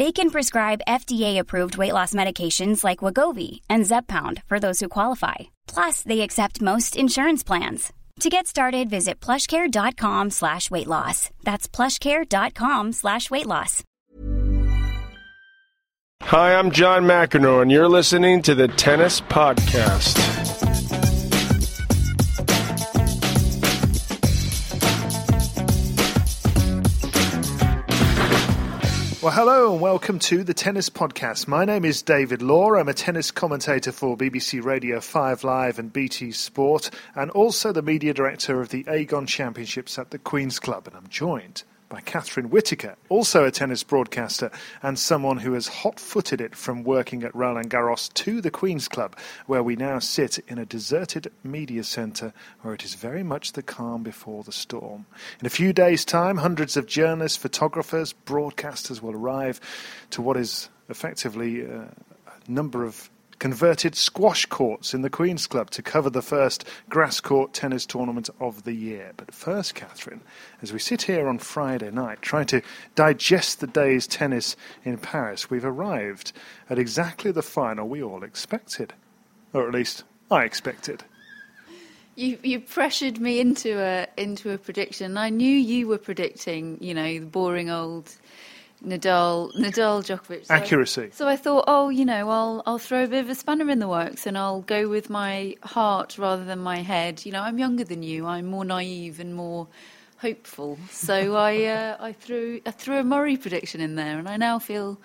They can prescribe FDA-approved weight loss medications like Wegovy and Zepbound for those who qualify. Plus, they accept most insurance plans. To get started, visit plushcare.com slash weight loss. That's plushcare.com slash weight loss. Hi, I'm John McEnroe, and you're listening to the Tennis Podcast. Well, hello and welcome to the Tennis Podcast. My name is David Law. I'm a tennis commentator for BBC Radio 5 Live and BT Sport, and also the media director of the Aegon Championships at the Queen's Club. And I'm joined by Catherine Whitaker, also a tennis broadcaster and someone who has hot footed it from working at Roland Garros to the Queen's Club, where we now sit in a deserted media centre where it is very much the calm before the storm. In a few days' time, hundreds of journalists, photographers, broadcasters will arrive to what is effectively uh, a number of converted squash courts in the Queen's Club to cover the first grass court tennis tournament of the year. But first, Catherine, as we sit here on Friday night trying to digest the day's tennis in Paris, we've arrived at exactly the final we all expected. Or at least I expected. You, you pressured me into a into a prediction. I knew you were predicting, you know, the boring old Nadal, Nadal, Djokovic. So Accuracy. So I thought, oh, you know, I'll I'll throw a bit of a spanner in the works, and I'll go with my heart rather than my head. You know, I'm younger than you. I'm more naive and more hopeful. So I uh, I threw I threw a Murray prediction in there, and I now feel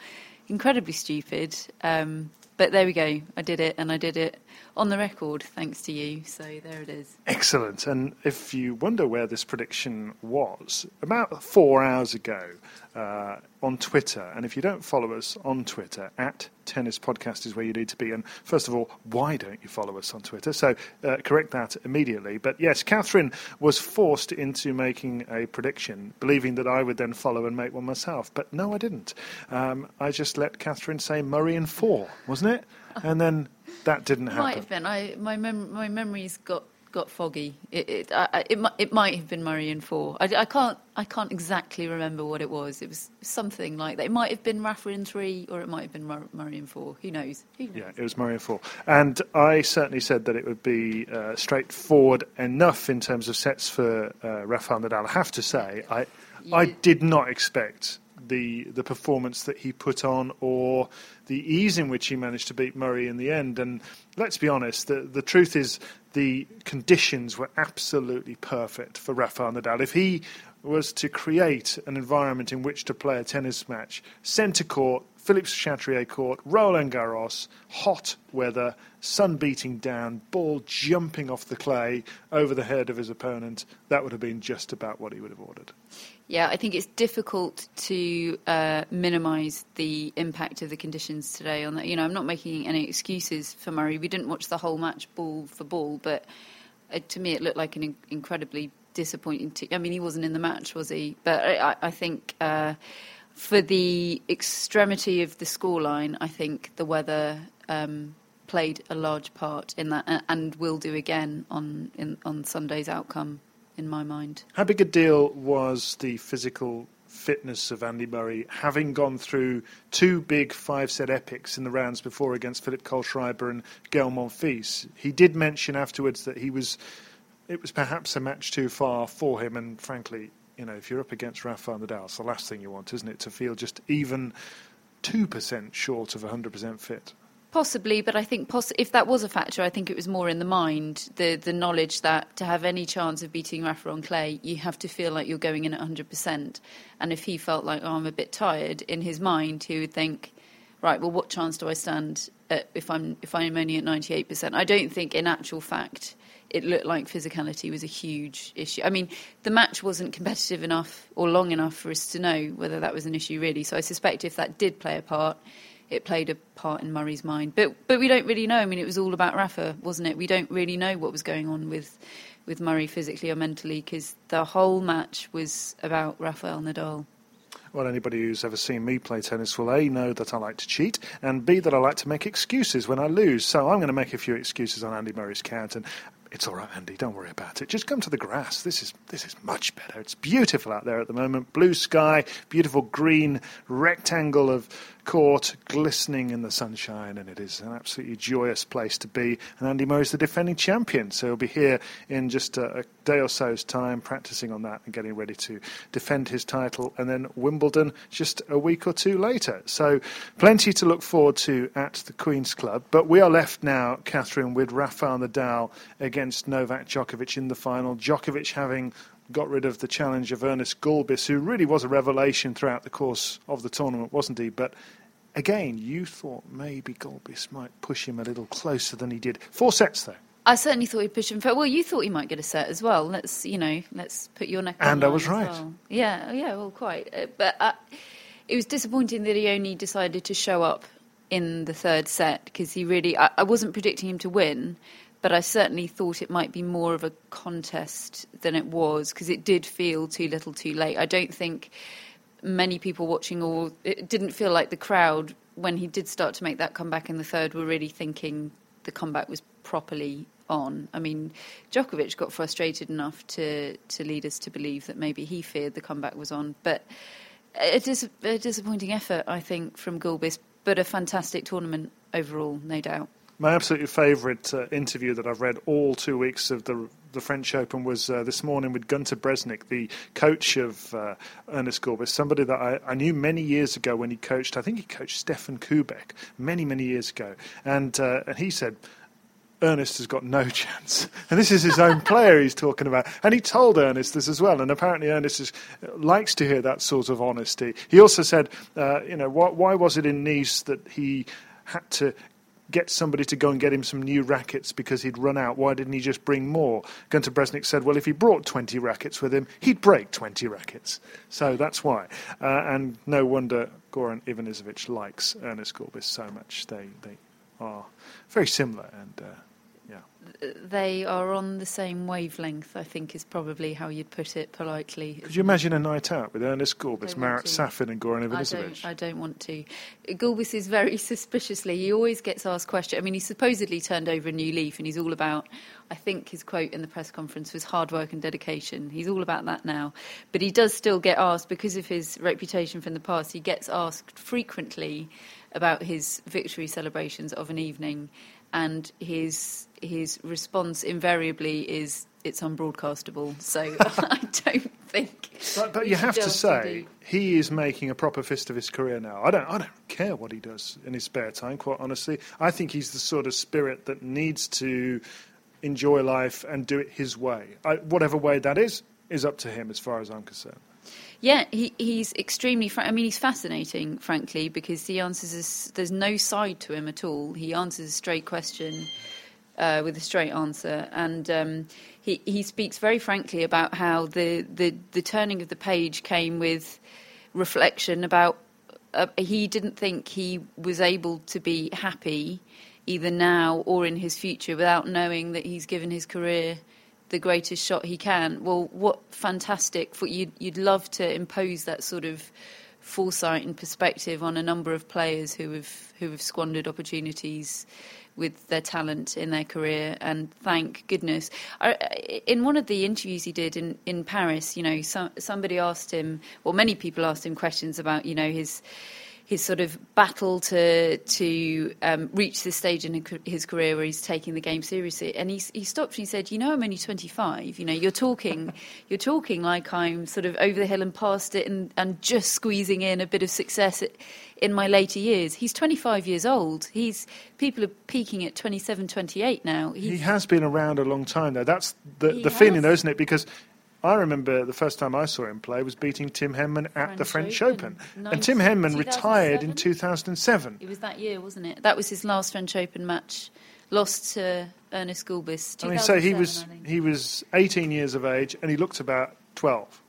incredibly stupid. Um, but there we go. I did it, and I did it on the record, thanks to you. So there it is. Excellent. And if you wonder where this prediction was, about four hours ago uh, on Twitter, and if you don't follow us on Twitter, at Tennis Podcast is where you need to be. And first of all, why don't you follow us on Twitter? So uh, correct that immediately. But yes, Catherine was forced into making a prediction, believing that I would then follow and make one myself. But no, I didn't. Um, I just let Catherine say Murray in four, wasn't it? And then that didn't happen. It might have been. I my mem- my memories got got foggy. It it I, it, it might have been Murray in four. I, I can't I can't exactly remember what it was. It was something like that. It might have been Rafa in three, or it might have been Mur- Murray in four. Who knows? Who knows? Yeah, it was Murray in four. And I certainly said that it would be uh, straightforward enough in terms of sets for uh, Rafael Nadal. I have to say, I I did not expect the the performance that he put on or the ease in which he managed to beat Murray in the end. And let's be honest, the the truth is the conditions were absolutely perfect for Rafael Nadal. If he was to create an environment in which to play a tennis match, centre court, Philippe Chatrier court, Roland Garros, hot weather, sun beating down, ball jumping off the clay over the head of his opponent, that would have been just about what he would have ordered. Yeah, I think it's difficult to uh, minimise the impact of the conditions today. On that, you know, I'm not making any excuses for Murray. We didn't watch the whole match ball for ball, but uh, to me, it looked like an in- incredibly disappointing. T- I mean, he wasn't in the match, was he? But I, I- think uh, for the extremity of the scoreline, I think the weather. Um, Played a large part in that, and will do again on in, on Sunday's outcome, in my mind. How big a deal was the physical fitness of Andy Murray, having gone through two big five set epics in the rounds before against Philip Kohlschreiber and Gael Monfils? He did mention afterwards that he was, it was perhaps a match too far for him, and frankly, you know, if you're up against Rafael Nadal, it's the last thing you want, isn't it, to feel just even 2% short of 100% fit? Possibly, but I think poss- if that was a factor, I think it was more in the mind, the the knowledge that to have any chance of beating Rafa on clay, you have to feel like you're going in at 100%. And if he felt like, oh, I'm a bit tired, in his mind, he would think, right, well, what chance do I stand at if I'm if I'm only at 98%? I don't think, in actual fact, it looked like physicality was a huge issue. I mean, the match wasn't competitive enough or long enough for us to know whether that was an issue, really. So I suspect if that did play a part, it played a part in Murray's mind. But but we don't really know. I mean, it was all about Rafa, wasn't it? We don't really know what was going on with with Murray physically or mentally because the whole match was about Rafael Nadal. Well, anybody who's ever seen me play tennis will A, know that I like to cheat, and B, that I like to make excuses when I lose. So I'm going to make a few excuses on Andy Murray's count, and it's all right, Andy. Don't worry about it. Just come to the grass. This is this is much better. It's beautiful out there at the moment. Blue sky, beautiful green rectangle of court, glistening in the sunshine, and it is an absolutely joyous place to be. And Andy Murray is the defending champion, so he'll be here in just a, a day or so's time, practicing on that and getting ready to defend his title. And then Wimbledon just a week or two later. So plenty to look forward to at the Queen's Club. But we are left now, Catherine, with Rafael Nadal against Novak Djokovic in the final. Djokovic having got rid of the challenge of Ernest Gulbis, who really was a revelation throughout the course of the tournament, wasn't he? But again, you thought maybe Gulbis might push him a little closer than he did. Four sets, though. I certainly thought he'd push him. For, well, you thought he might get a set as well. Let's, you know, let's put your neck. And I was right. Well. Yeah, yeah, well, quite. Uh, but uh, it was disappointing that he only decided to show up in the third set because he really. I, I wasn't predicting him to win, but I certainly thought it might be more of a contest than it was because it did feel too little, too late. I don't think many people watching, or it didn't feel like the crowd when he did start to make that comeback in the third were really thinking the comeback was properly on. I mean, Djokovic got frustrated enough to to lead us to believe that maybe he feared the comeback was on, but it is a disappointing effort, I think, from Gulbis, but a fantastic tournament overall, no doubt. My absolute favourite uh, interview that I've read all two weeks of the the French Open was uh, this morning with Gunter Bresnik, the coach of uh, Ernest Gulbis, somebody that I, I, knew many years ago when he coached. I think he coached Stefan Koubek many many years ago, and uh, and he said. Ernest has got no chance. And this is his own player he's talking about. And he told Ernest this as well. And apparently, Ernest is, likes to hear that sort of honesty. He also said, uh, you know, why was it in Nice that he had to get somebody to go and get him some new rackets because he'd run out. Why didn't he just bring more? Gunter Bresnik said, well, if he brought 20 rackets with him, he'd break 20 rackets. So that's why. Uh, and no wonder Goran Ivanisevic likes Ernest Gulbis so much. They, they are very similar and uh, they are on the same wavelength, I think is probably how you'd put it politely. Could you imagine a night out with Ernest Gulbis, Marat Safin, and Goran Ivanisevic? I, I don't, want to. Gulbis is very suspiciously, he always gets asked questions. I mean, he supposedly turned over a new leaf and he's all about, I think his quote in the press conference was hard work and dedication. He's all about that now. But he does still get asked, because of his reputation from the past, he gets asked frequently about his victory celebrations of an evening and his his response invariably is it's unbroadcastable. So I don't think. But, but you have to say he is making a proper fist of his career now. I don't I don't care what he does in his spare time. Quite honestly, I think he's the sort of spirit that needs to enjoy life and do it his way. I, whatever way that is is up to him, as far as I'm concerned. Yeah, he, he's extremely. I mean, he's fascinating, frankly, because he answers. A, there's no side to him at all. He answers a straight question uh, with a straight answer, and um, he he speaks very frankly about how the, the the turning of the page came with reflection about. Uh, he didn't think he was able to be happy either now or in his future without knowing that he's given his career the greatest shot he can. Well, what fantastic! For you'd, you'd love to impose that sort of foresight and perspective on a number of players who have who have squandered opportunities with their talent in their career. And thank goodness, in one of the interviews he did in, in Paris, you know, some, somebody asked him, well, many people asked him questions about, you know, his his sort of battle to to um, reach this stage in his career where he's taking the game seriously. And he he stopped and he said, "You know, I'm only 25. You know, you're talking you're talking like I'm sort of over the hill and past it, and and just squeezing in a bit of success." in my later years. He's 25 years old. He's people are peaking at 27, 28 now. He's, he has been around a long time, though. That's the, the feeling, though, isn't it? Because I remember the first time I saw him play was beating Tim Henman at French the French Open. Open. and Tim Henman retired in 2007. It was that year, wasn't it? That was his last French Open match. Lost to Ernest Gulbis. I mean, so he was he was 18 years of age and he looked about 12.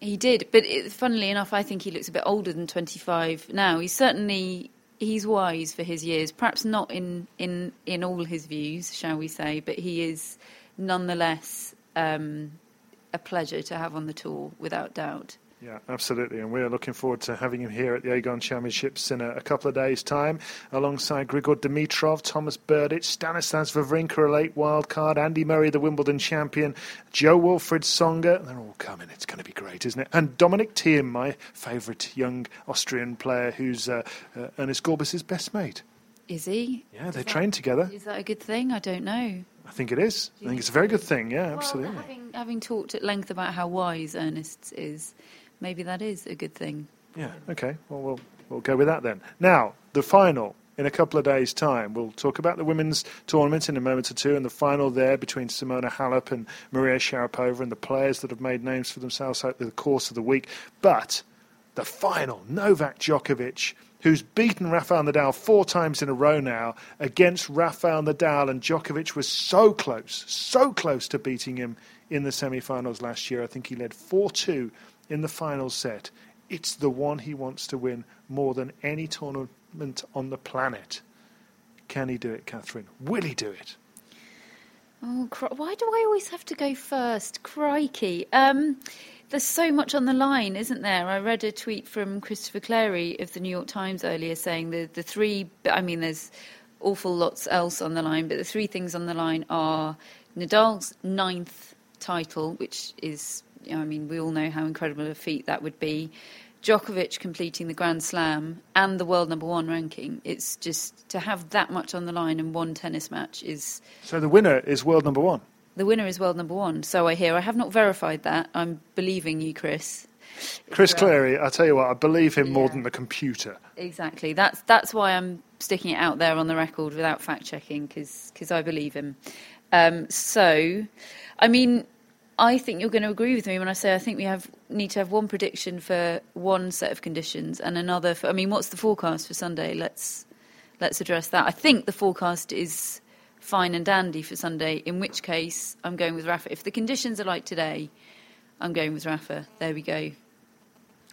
He did, but it, funnily enough, I think he looks a bit older than 25 now. He's certainly he's wise for his years. Perhaps not in in in all his views, shall we say, but he is nonetheless um, a pleasure to have on the tour, without doubt. Yeah, absolutely. And we're looking forward to having him here at the Aegon Championships in a, a couple of days' time, alongside Grigor Dimitrov, Thomas Berdych, Stanislas Wawrinka, a late wildcard, Andy Murray, the Wimbledon champion, Jo-Wilfried Tsonga. They're all coming. It's going to be great, isn't it? And Dominic Thiem, my favourite young Austrian player, who's uh, uh, Ernest Gulbis' best mate. Is he? Yeah, is they train together. Is that a good thing? I don't know. I think it is. I think it's a very good thing. Yeah, well, absolutely. Having, having talked at length about how wise Ernest is, maybe that is a good thing. Yeah. Okay. Well, we'll we'll go with that then. Now, the final in a couple of days' time. We'll talk about the women's tournament in a moment or two, and the final there between Simona Halep and Maria Sharapova, and the players that have made names for themselves over the course of the week. But the final, Novak Djokovic who's beaten Rafael Nadal four times in a row now against Rafael Nadal, and Djokovic was so close, so close to beating him in the semi-finals last year. I think he led 4-2 in the final set. It's the one he wants to win more than any tournament on the planet. Can he do it, Catherine? Will he do it? Oh, why do I always have to go first? Crikey. Um, there's so much on the line, isn't there? I read a tweet from Christopher Clarey of the New York Times earlier saying the, the three, I mean, there's awful lots else on the line, but the three things on the line are Nadal's ninth title, which is, I mean, we all know how incredible a feat that would be. Djokovic completing the Grand Slam and the world number one ranking. It's just to have that much on the line in one tennis match is. So the winner is world number one. The winner is world number one. So I hear. I have not verified that. I'm believing you, Chris. Chris Clarey, I tell you what, I believe him yeah. more than the computer. Exactly. That's that's why I'm sticking it out there on the record without fact checking because I believe him. Um, so, I mean, I think you're going to agree with me when I say I think we have need to have one prediction for one set of conditions and another for. I mean, what's the forecast for Sunday? Let's let's address that. I think the forecast is fine and dandy for Sunday. In which case, I'm going with Rafa. If the conditions are like today, I'm going with Rafa. There we go.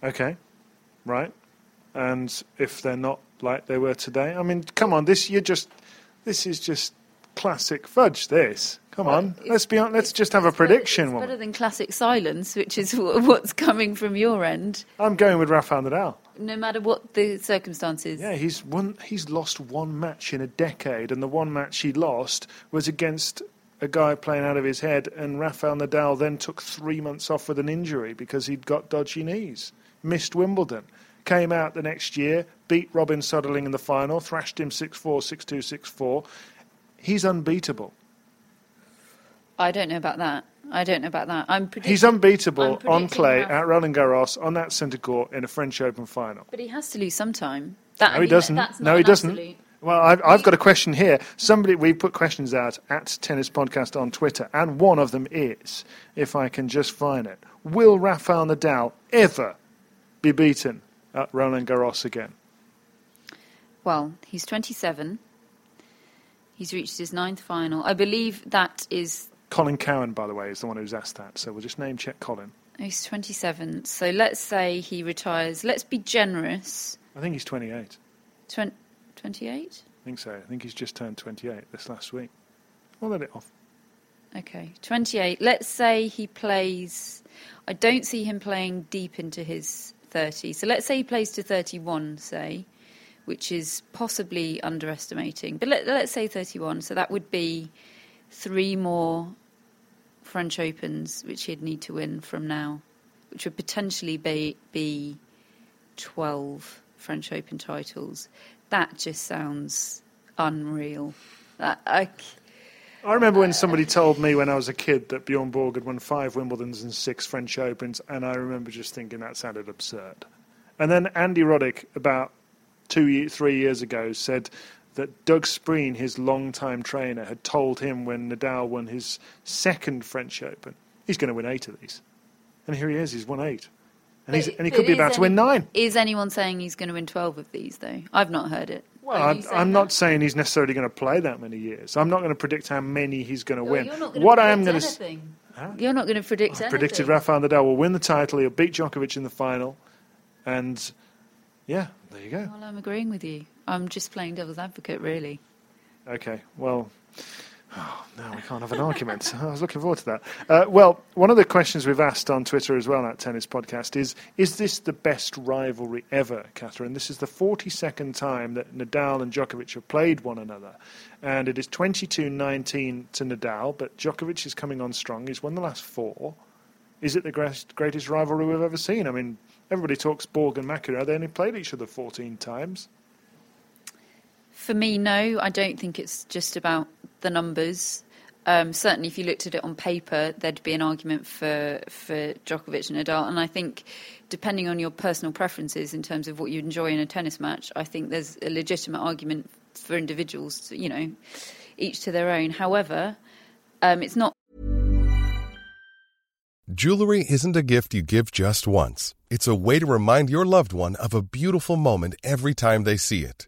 Okay, right. And if they're not like they were today, I mean, come on, this you're just this is just classic fudge. This Come well, on, let's be on. Let's just have a prediction. Better, better than classic silence, which is what's coming from your end. I'm going with Rafael Nadal. No matter what the circumstances. Yeah, he's won. He's lost one match in a decade, and the one match he lost was against a guy playing out of his head. And Rafael Nadal then took three months off with an injury because he'd got dodgy knees. Missed Wimbledon. Came out the next year, beat Robin Soderling in the final, thrashed him 6 4, 6 2, 6 4. He's unbeatable. I don't know about that. I don't know about that. I'm He's unbeatable I'm on clay at Roland Garros on that centre court in a French Open final. But he has to lose some time. That, no, I mean, he doesn't. No, he doesn't. Absolute... Well, I've, I've, got a question here. Somebody we put questions out at Tennis Podcast on Twitter, and one of them is, if I can just find it, will Rafael Nadal ever be beaten at Roland Garros again? Well, he's 27. He's reached his ninth final. I believe that is Colin Cowan, by the way, is the one who's asked that. So we'll just name check Colin. He's 27. So let's say he retires. Let's be generous. I think he's 28. 20, 28? I think so. I think he's just turned 28 this last week. We'll let it off. Okay, 28. Let's say he plays. I don't see him playing deep into his 30. So let's say he plays to 31, say, which is possibly underestimating. But let, let's say 31. So that would be three more French Opens, which he'd need to win from now, which would potentially be, be 12 French Open titles. That just sounds unreal. I, I remember when somebody told me when I was a kid that Bjorn Borg had won five Wimbledons and six French Opens, and I remember just thinking that sounded absurd. And then Andy Roddick, about two, three years ago, said that Doug Spreen, his long-time trainer, had told him when Nadal won his second French Open, he's going to win eight of these. And here he is, he's won eight. And, he's, and he could be about to win nine. Is anyone saying he's going to win 12 of these, though? I've not heard it. Well, I'm, I'm not saying he's necessarily going to play that many years. I'm not going to predict how many he's going to No, win. You're not going what to I am going to anything. You're not going to predict I anything. predicted Rafael Nadal will win the title. He'll beat Djokovic in the final, and yeah, there you go. Well, I'm agreeing with you. I'm just playing devil's advocate, really. Okay, well, oh, no, we can't have an argument. I was looking forward to that. Uh, well, one of the questions we've asked on Twitter as well at Tennis Podcast is: Is this the best rivalry ever, Catherine? This is the 42nd time that Nadal and Djokovic have played one another, and it is 22-19 to Nadal, but Djokovic is coming on strong. He's won the last four. Is it the greatest, greatest rivalry we've ever seen? I mean, everybody talks Borg and McEnroe. They only played each other 14 times. For me, no, I don't think it's just about the numbers. Um, certainly, if you looked at it on paper, there'd be an argument for for Djokovic and Nadal. And I think, depending on your personal preferences in terms of what you enjoy in a tennis match, I think there's a legitimate argument for individuals. You know, each to their own. However, um, it's not Jewelry isn't a gift you give just once. It's a way to remind your loved one of a beautiful moment every time they see it.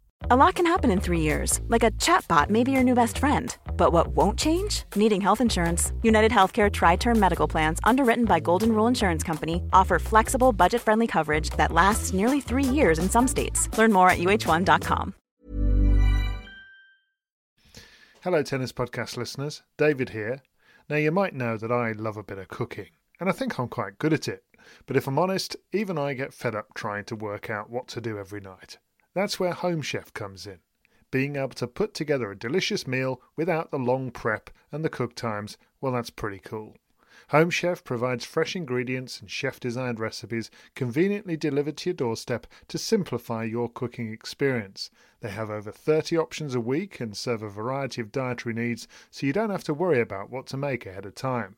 A lot can happen in three years, like a chatbot may be your new best friend. But what won't change? Needing health insurance. United Healthcare Tri Term Medical Plans, underwritten by Golden Rule Insurance Company, offer flexible, budget friendly coverage that lasts nearly three years in some states. Learn more at uh1.com. Hello, Tennis Podcast listeners. David here. Now, you might know that I love a bit of cooking, and I think I'm quite good at it. But if I'm honest, even I get fed up trying to work out what to do every night. That's where Home Chef comes in. Being able to put together a delicious meal without the long prep and the cook times, well, that's pretty cool. Home Chef provides fresh ingredients and chef designed recipes conveniently delivered to your doorstep to simplify your cooking experience. They have over 30 options a week and serve a variety of dietary needs, so you don't have to worry about what to make ahead of time.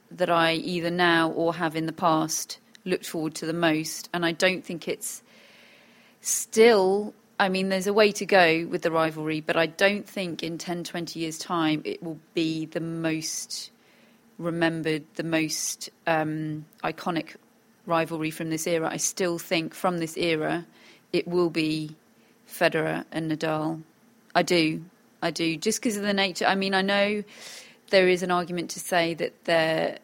that I either now or have in the past looked forward to the most. And I don't think it's still, I mean, there's a way to go with the rivalry, but I don't think in 10, 20 years' time it will be the most remembered, the most um, iconic rivalry from this era. I still think from this era it will be Federer and Nadal. I do. I do. Just because of the nature. I mean, I know there is an argument to say that their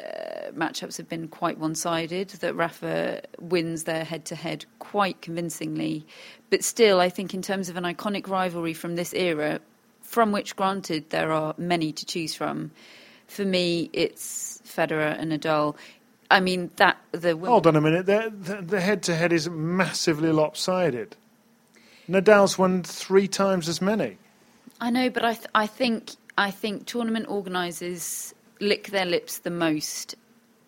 uh, matchups have been quite one sided, that Rafa wins their head to head quite convincingly. But still, I think in terms of an iconic rivalry from this era, from which, granted, there are many to choose from, for me, it's Federer and Nadal. I mean, that the Hold on a minute. The, the, the head-to-head is massively lopsided. Nadal's won three times as many. I know, but I th- I think I think tournament organisers lick their lips the most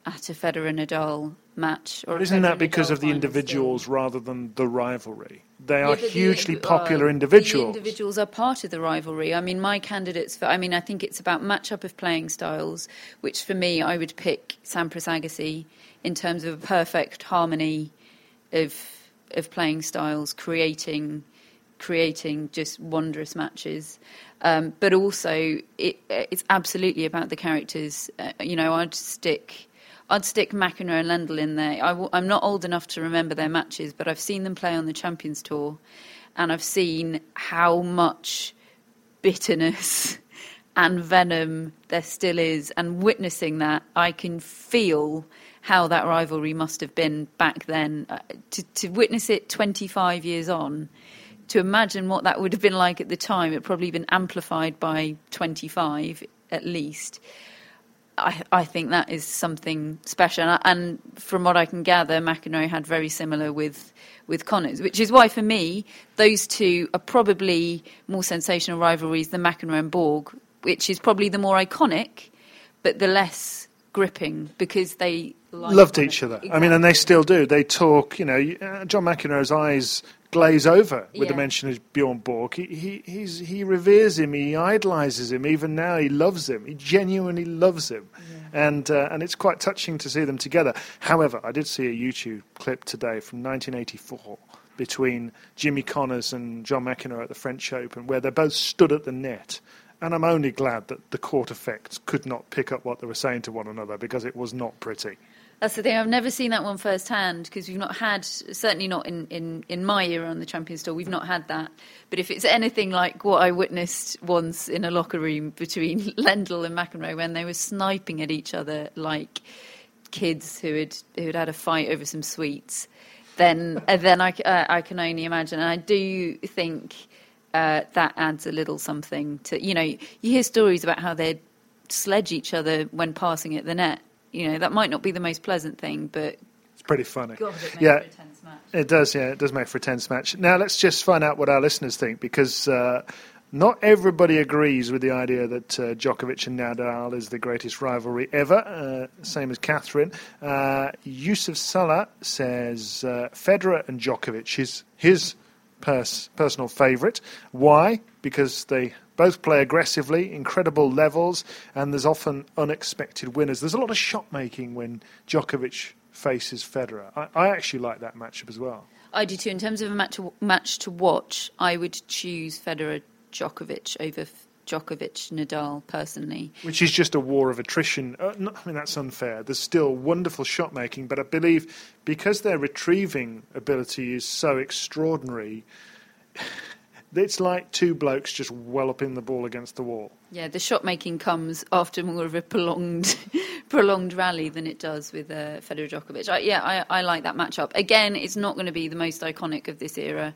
at a Federer Nadal match. Or isn't that because of the individuals still. rather than the rivalry? They Yeah, are the- hugely uh, popular The individuals. individuals are part of the rivalry. I mean, my candidates for. I mean, I think it's about matchup of playing styles, which for me, I would pick Sampras Agassi in terms of a perfect harmony of of playing styles, creating creating just wondrous matches. Um, but also, it, it's absolutely about the characters. Uh, you know, I'd stick. I'd stick McEnroe and Lendl in there. i w- I'm not old enough to remember their matches, but I've seen them play on the Champions Tour, and I've seen how much bitterness and venom there still is. And witnessing that, I can feel how that rivalry must have been back then. Uh, to, to witness it 25 years on, to imagine what that would have been like at the time, it probably been amplified by 25 at least. I, I think that is something special, and, and from what I can gather, McEnroe had very similar with with Connors, which is why for me those two are probably more sensational rivalries than McEnroe and Borg, which is probably the more iconic, but the less gripping because they loved each other. Exactly. I mean, and they still do. They talk. You know, John McEnroe's eyes glaze over with yeah. the mention of Bjorn Borg. He, he, he reveres him, he idolises him. Even now, he loves him. He genuinely loves him. Yeah. And, uh, and it's quite touching to see them together. However, I did see a YouTube clip today from 1984 between Jimmy Connors and John McEnroe at the French Open, where they both stood at the net. And I'm only glad that the court effects could not pick up what they were saying to one another because it was not pretty. That's the thing. I've never seen that one firsthand because we've not had, certainly not in, in, in my era on the Champions Tour, we've not had that. But if it's anything like what I witnessed once in a locker room between Lendl and McEnroe when they were sniping at each other like kids who had who had had a fight over some sweets, then uh, then I, uh, I can only imagine. And I do think uh, that adds a little something to you know you hear stories about how they'd sledge each other when passing at the net you know that might not be the most pleasant thing, but it's pretty funny. God, it yeah, it does. Yeah, it does make for a tense match. Now let's just find out what our listeners think because. Uh, not everybody agrees with the idea that uh, Djokovic and Nadal is the greatest rivalry ever. Uh, same as Catherine. Uh, Yusuf Salah says uh, Federer and Djokovic is his pers- personal favourite. Why? Because they both play aggressively, incredible levels, and there's often unexpected winners. There's a lot of shot making when Djokovic faces Federer. I, I actually like that matchup as well. I do too. In terms of a match to, match to watch, I would choose Federer Djokovic over Djokovic Nadal personally. Which is just a war of attrition. Uh, no, I mean, that's unfair. There's still wonderful shot making, but I believe because their retrieving ability is so extraordinary, it's like two blokes just walloping the ball against the wall. Yeah, the shot making comes after more of a prolonged, prolonged rally than it does with uh, Federer Djokovic. I, yeah, I, I like that matchup. Again, it's not going to be the most iconic of this era,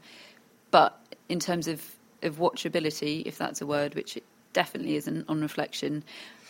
but in terms of, of watchability, if that's a word, which it definitely isn't on reflection,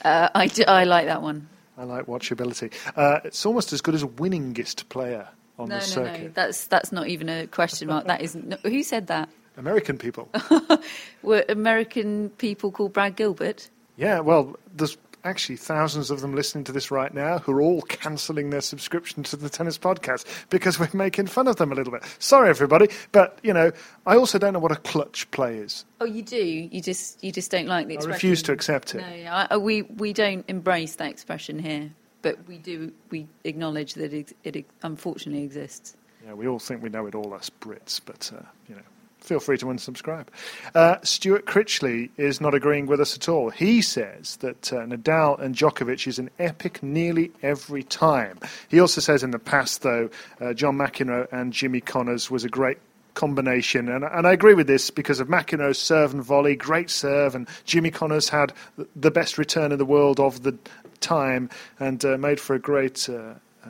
uh, I, do, I like that one. I like watchability. Uh, it's almost as good as a winningest player on no, the circuit. No, no, that's that's not even a question mark. That isn't. No, who said that? American people. Were American people called Brad Gilbert? Yeah, well, there's actually thousands of them listening to this right now who are all cancelling their subscription to the tennis podcast because we're making fun of them a little bit. Sorry, everybody, but you know, I also don't know what a clutch play is. Oh, you do. You just you just don't like the expression. I refuse to accept it. No, I, we we don't embrace that expression here, but we do. We acknowledge that it, it unfortunately exists. Yeah, we all think we know it all, us Brits, but uh, you know feel free to unsubscribe. Uh, Stuart Critchley is not agreeing with us at all. He says that uh, Nadal and Djokovic is an epic nearly every time. He also says in the past, though, uh, John McEnroe and Jimmy Connors was a great combination. And, and I agree with this because of McEnroe's serve and volley, great serve, and Jimmy Connors had the best return in the world of the time and uh, made for a great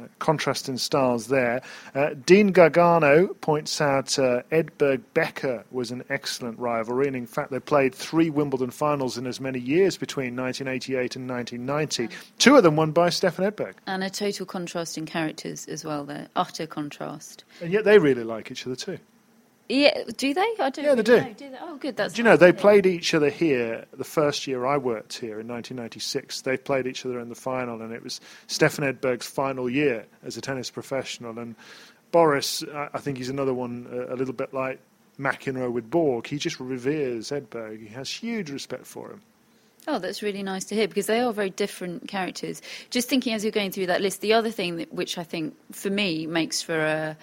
uh, contrast in styles there. Uh, Dean Gargano points out uh, Edberg Becker was an excellent rivalry, and in fact, they played three Wimbledon finals in as many years between 1988 and 1990. Two of them won by Stefan Edberg. And a total contrast in characters as well, there. Utter contrast. And yet they really like each other too. Yeah, do they? I don't. Yeah, they do. Know. do they? Oh, good. That's. Do you know they played each other here the first year I worked here in 1996. They played each other in the final, and it was Stefan Edberg's final year as a tennis professional. And Boris, I think he's another one uh, a little bit like McEnroe with Borg. He just reveres Edberg. He has huge respect for him. Oh, that's really nice to hear because they are very different characters. Just thinking as you're going through that list, the other thing that, which I think for me makes for a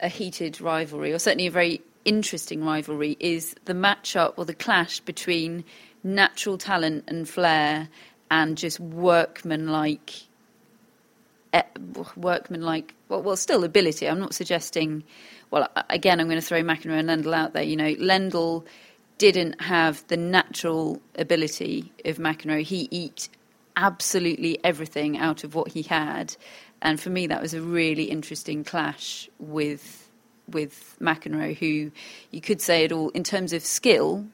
a heated rivalry, or certainly a very interesting rivalry, is the matchup or the clash between natural talent and flair and just workmanlike, eh, workmanlike, well, well, still ability. I'm not suggesting. Well, again, I'm going to throw McEnroe and Lendl out there. You know, Lendl didn't have the natural ability of McEnroe. He eat absolutely everything out of what he had, and for me, that was a really interesting clash with with McEnroe, who you could say it all in terms of skill,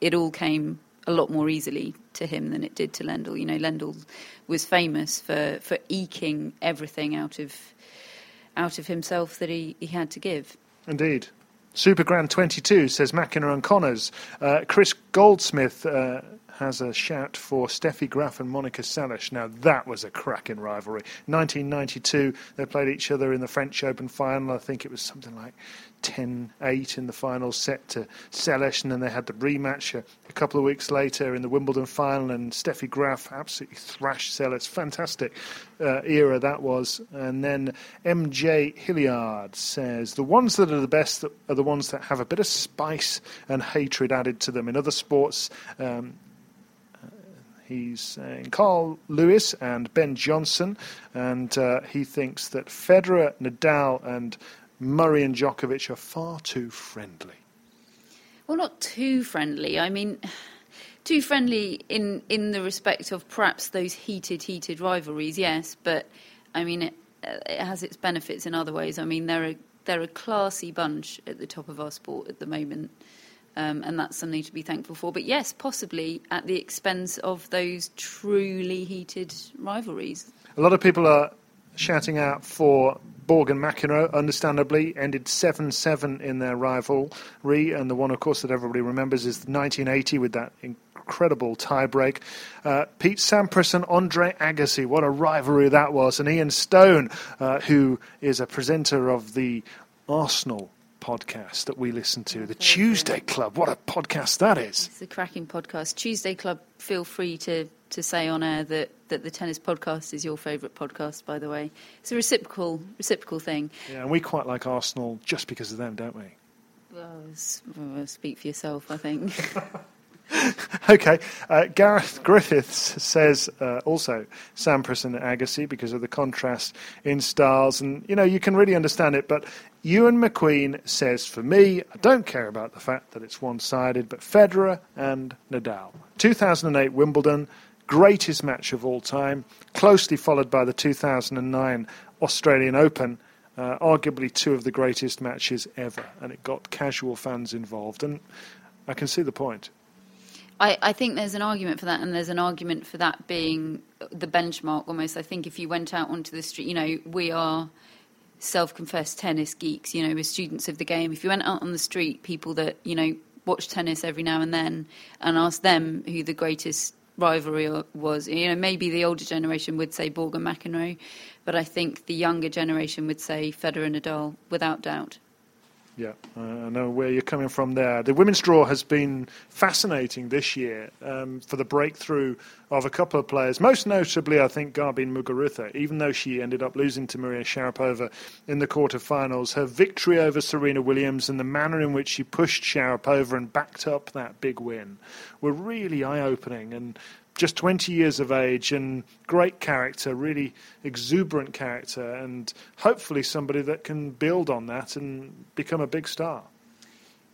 it all came a lot more easily to him than it did to Lendl. You know, Lendl was famous for, for eking everything out of out of himself that he, he had to give. Indeed. Super Grand 22 says McEnroe and Connors. Uh, Chris Goldsmith uh, has a shout for Steffi Graf and Monica Seles. Now, that was a cracking rivalry. 1992, they played each other in the French Open final. I think it was something like 10 8 in the final set to Seles, and then they had the rematch a, a, couple of weeks later in the Wimbledon final, and Steffi Graf absolutely thrashed Seles. Fantastic uh, era that was. And then MJ Hilliard says the ones that are the best are the ones that have a bit of spice and hatred added to them. In other sports, um, He's saying Carl Lewis and Ben Johnson, and uh, he thinks that Federer, Nadal, and Murray and Djokovic are far too friendly. Well, not too friendly. I mean, too friendly in in the respect of perhaps those heated, heated rivalries. Yes, but I mean, it, it has its benefits in other ways. I mean, they're a they're a classy bunch at the top of our sport at the moment. Um, and that's something to be thankful for. But yes, possibly at the expense of those truly heated rivalries. A lot of people are shouting out for Borg and McEnroe, understandably, ended 7 7 in their rivalry. And the one, of course, that everybody remembers is 1980 with that incredible tiebreak. Uh, Pete Sampras and Andre Agassi, what a rivalry that was. And Ian Stone, uh, who is a presenter of the Arsenal podcast that we listen to, the Tuesday Club. What a podcast that is! It's a cracking podcast. Tuesday Club. Feel free to to say on air that, that the tennis podcast is your favourite podcast. By the way, it's a reciprocal reciprocal thing. Yeah, and we quite like Arsenal just because of them, don't we? Well, speak for yourself, I think. okay. Uh, Gareth Griffiths says uh, also Sampras and Agassi because of the contrast in styles. And, you know, you can really understand it. But Ewan McQueen says, for me, I don't care about the fact that it's one sided, but Federer and Nadal. 2008 Wimbledon, greatest match of all time, closely followed by the 2009 Australian Open. Uh, arguably two of the greatest matches ever, and it got casual fans involved. And I can see the point. I, I, think there's an argument for that, and there's an argument for that being the benchmark almost. I think if you went out onto the street, you know, we are self confessed tennis geeks, you know, we're students of the game. If you went out on the street, people that, you know, watch tennis every now and then and ask them who the greatest rivalry was, you know, maybe the older generation would say Borg and McEnroe, but I think the younger generation would say Federer and Nadal, without doubt. Yeah, I know where you're coming from there. The women's draw has been fascinating this year um, for the breakthrough of a couple of players. Most notably, I think Garbine Muguruza, even though she ended up losing to Maria Sharapova in the quarterfinals, her victory over Serena Williams and the manner in which she pushed Sharapova and backed up that big win were really eye opening. And just 20 years of age and great character, really exuberant character, and hopefully somebody that can build on that and become a big star.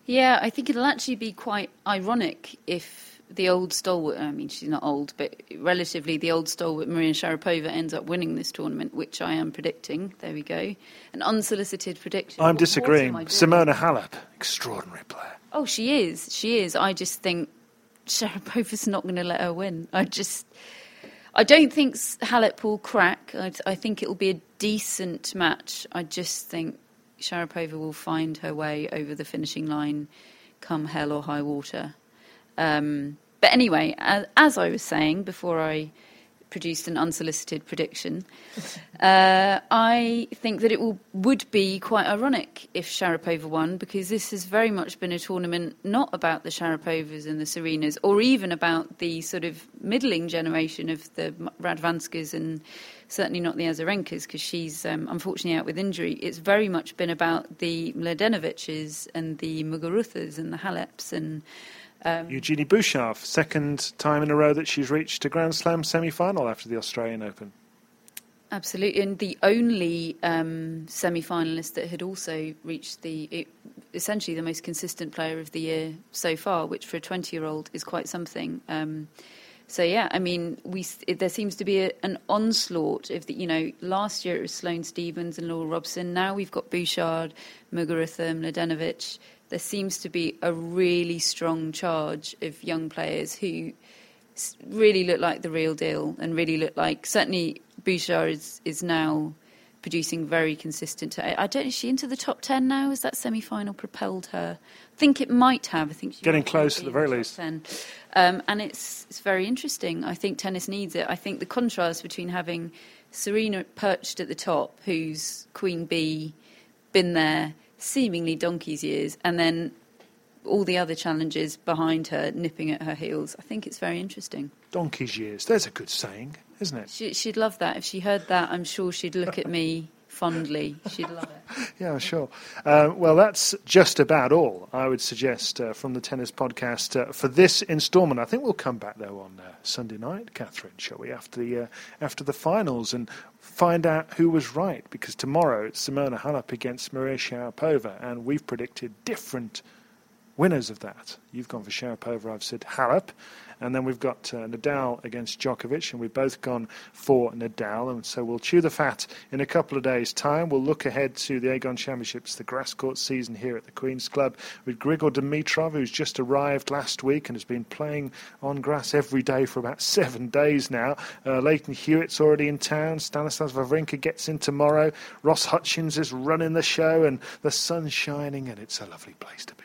Yeah, I think it'll actually be quite ironic if the old stalwart, I mean, she's not old, but relatively the old stalwart Maria Sharapova ends up winning this tournament, which I am predicting. There we go. An unsolicited prediction. I'm disagreeing. Simona Halep, extraordinary player. Oh, she is. She is. I just think Sharapova's not going to let her win. I just, I don't think Halep will crack. I, I think it will be a decent match. I just think Sharapova will find her way over the finishing line, come hell or high water. Um, but anyway, as, as, I was saying before I produced an unsolicited prediction. Uh, I think that it will, would be quite ironic if Sharapova won, because this has very much been a tournament not about the Sharapovas and the Serenas, or even about the sort of middling generation of the Radwanskas and certainly not the Azarenkas, because she's um, unfortunately out with injury. It's very much been about the Mladenoviches and the Muguruzas and the Haleps and um, Eugenie Bouchard, second time in a row that she's reached a Grand Slam semi final after the Australian Open. Absolutely, and the only um, semi finalist that had also reached the it, essentially the most consistent player of the year so far, which for a 20 year old is quite something. Um, so yeah, I mean, we it, there seems to be a, an onslaught of the you know last year it was Sloane Stevens and Laura Robson. Now we've got Bouchard, Muguruza, Mladenovic there seems to be a really strong charge of young players who really look like the real deal and really look like certainly Bouchard is, is now producing very consistent. I, I don't. Is she into the top ten now? Is that semi-final propelled her? I think it might have. I think getting close at the very least. 10. Um, and it's it's very interesting. I think tennis needs it. I think the contrast between having Serena perched at the top, who's Queen Bee, been there seemingly donkey's years, and then all the other challenges behind her nipping at her heels. I think it's very interesting. Donkey's years. There's a good saying, isn't it? She, would love that. If she heard that, I'm sure she'd look at me fondly. She'd love it. yeah, sure. Uh, well, that's just about all I would suggest uh, from the tennis podcast uh, for this instalment. I think we'll come back though on uh, Sunday night, Catherine, shall we? After the uh, after the finals and find out who was right because tomorrow it's Simona Halep against Maria Sharapova, and we've predicted different winners of that. You've gone for Sharapova, I've said Halep. And then we've got uh, Nadal against Djokovic, and we've both gone for Nadal. And so we'll chew the fat in a couple of days' time. We'll look ahead to the Aegon Championships, the grass court season here at the Queen's Club, with Grigor Dimitrov, who's just arrived last week and has been playing on grass every day for about seven days now. Uh, Lleyton Hewitt's already in town. Stanislas Wawrinka gets in tomorrow. Ross Hutchins is running the show, and the sun's shining, and it's a lovely place to be?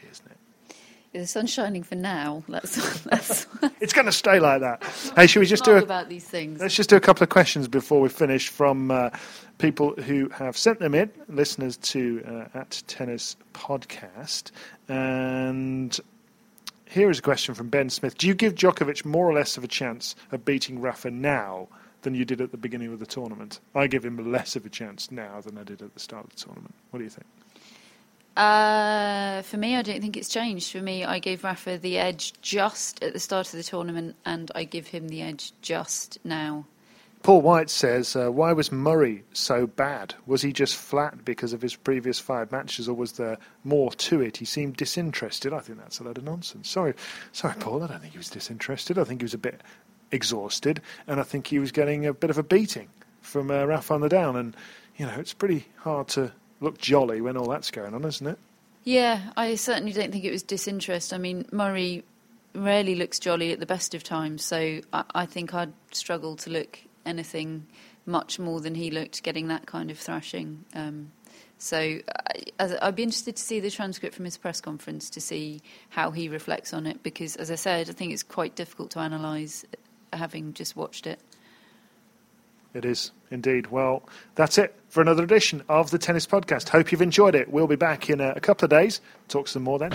The sun's shining for now. That's, that's it's going to stay like that. Hey, should we just do a, about these things? Let's just do a couple of questions before we finish from uh, people who have sent them in, listeners to uh, at Tennis Podcast, and. Here is a question from Ben Smith. Do you give Djokovic more or less of a chance of beating Rafa now than you did at the beginning of the tournament? I give him less of a chance now than I did at the start of the tournament. What do you think? Uh, for me, I don't think it's changed. For me, I gave Rafa the edge just at the start of the tournament, and I give him the edge just now. Paul White says, uh, Why was Murray so bad? Was he just flat because of his previous five matches, or was there more to it? He seemed disinterested. I think that's a load of nonsense. Sorry, sorry, Paul. I don't think he was disinterested. I think he was a bit exhausted, and I think he was getting a bit of a beating from uh, Rafa on the down. And, you know, it's pretty hard to look jolly when all that's going on, isn't it? Yeah, I certainly don't think it was disinterest. I mean, Murray rarely looks jolly at the best of times, so I, I think I'd struggle to look anything much more than he looked getting that kind of thrashing. Um, so I, I'd be interested to see the transcript from his press conference to see how he reflects on it, because as I said, I think it's quite difficult to analyse having just watched it. It is indeed. Well, that's it for another edition of the Tennis Podcast. Hope you've enjoyed it. We'll be back in a, a couple of days. Talk some more then.